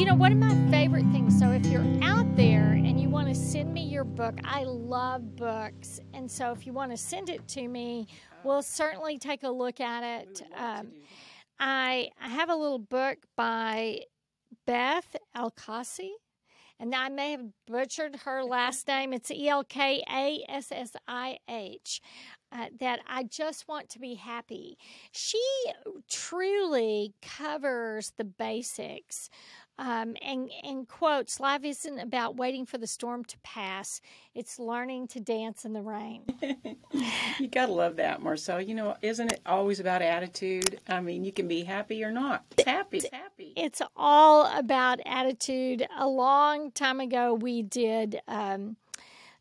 you know, one of my favorite things. So if you're out there and you want to send me your book, I love books, and so if you want to send it to me, we'll certainly take a look at it. Um, I I have a little book by Beth Elkassih and I may have butchered her last name. It's E L K A S S I H. Uh, that I just want to be happy. She truly covers the basics um, and, and quotes Life isn't about waiting for the storm to pass, it's learning to dance in the rain. you got to love that, Marcylle. You know, isn't it always about attitude? I mean, you can be happy or not. Happy, happy. It's all about attitude. A long time ago, we did. Um,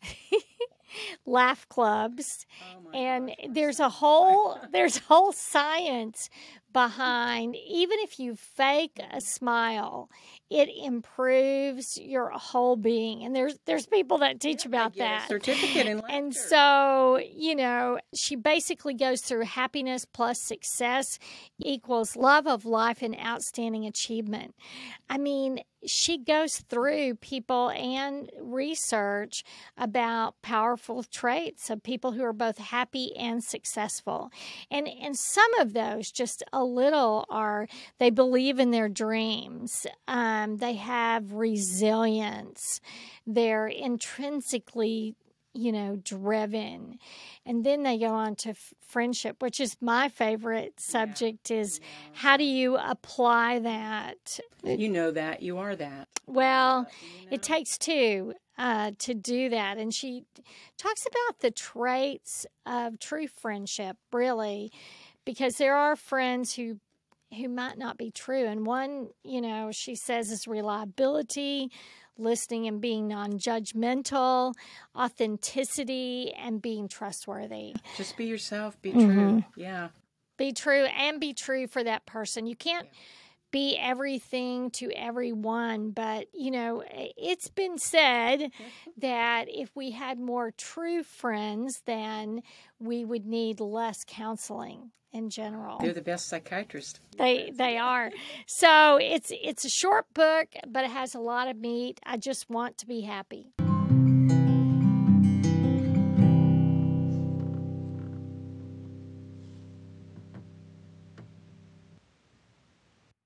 laugh clubs Oh and gosh, there's a whole there's whole science behind even if you fake a smile it improves your whole being and there's there's people that teach about Get a that certificate in laughter. and so, you know, she basically goes through happiness plus success equals love of life and outstanding achievement. I mean, she goes through people and research about powerful traits of people who are both happy and successful. And and some of those just a little are they believe in their dreams. Um, they have resilience. They're intrinsically you know, driven. And then they go on to f- friendship, which is my favorite subject is how do you apply that? you know that. You are that. Well, You know? it takes two uh, to do that. And she talks about the traits of true friendship, really, because there are friends who who might not be true. And one, you know, she says is reliability, listening and being non-judgmental, authenticity, and being trustworthy. Just be yourself. Be Mm-hmm. true. Yeah. Be true and be true for that person. You can't be everything to everyone, but you know, it's been said that if we had more true friends, then we would need less counseling in general. They're the best psychiatrists. They they are. So it's it's a short book, but it has a lot of meat. I just want to be happy.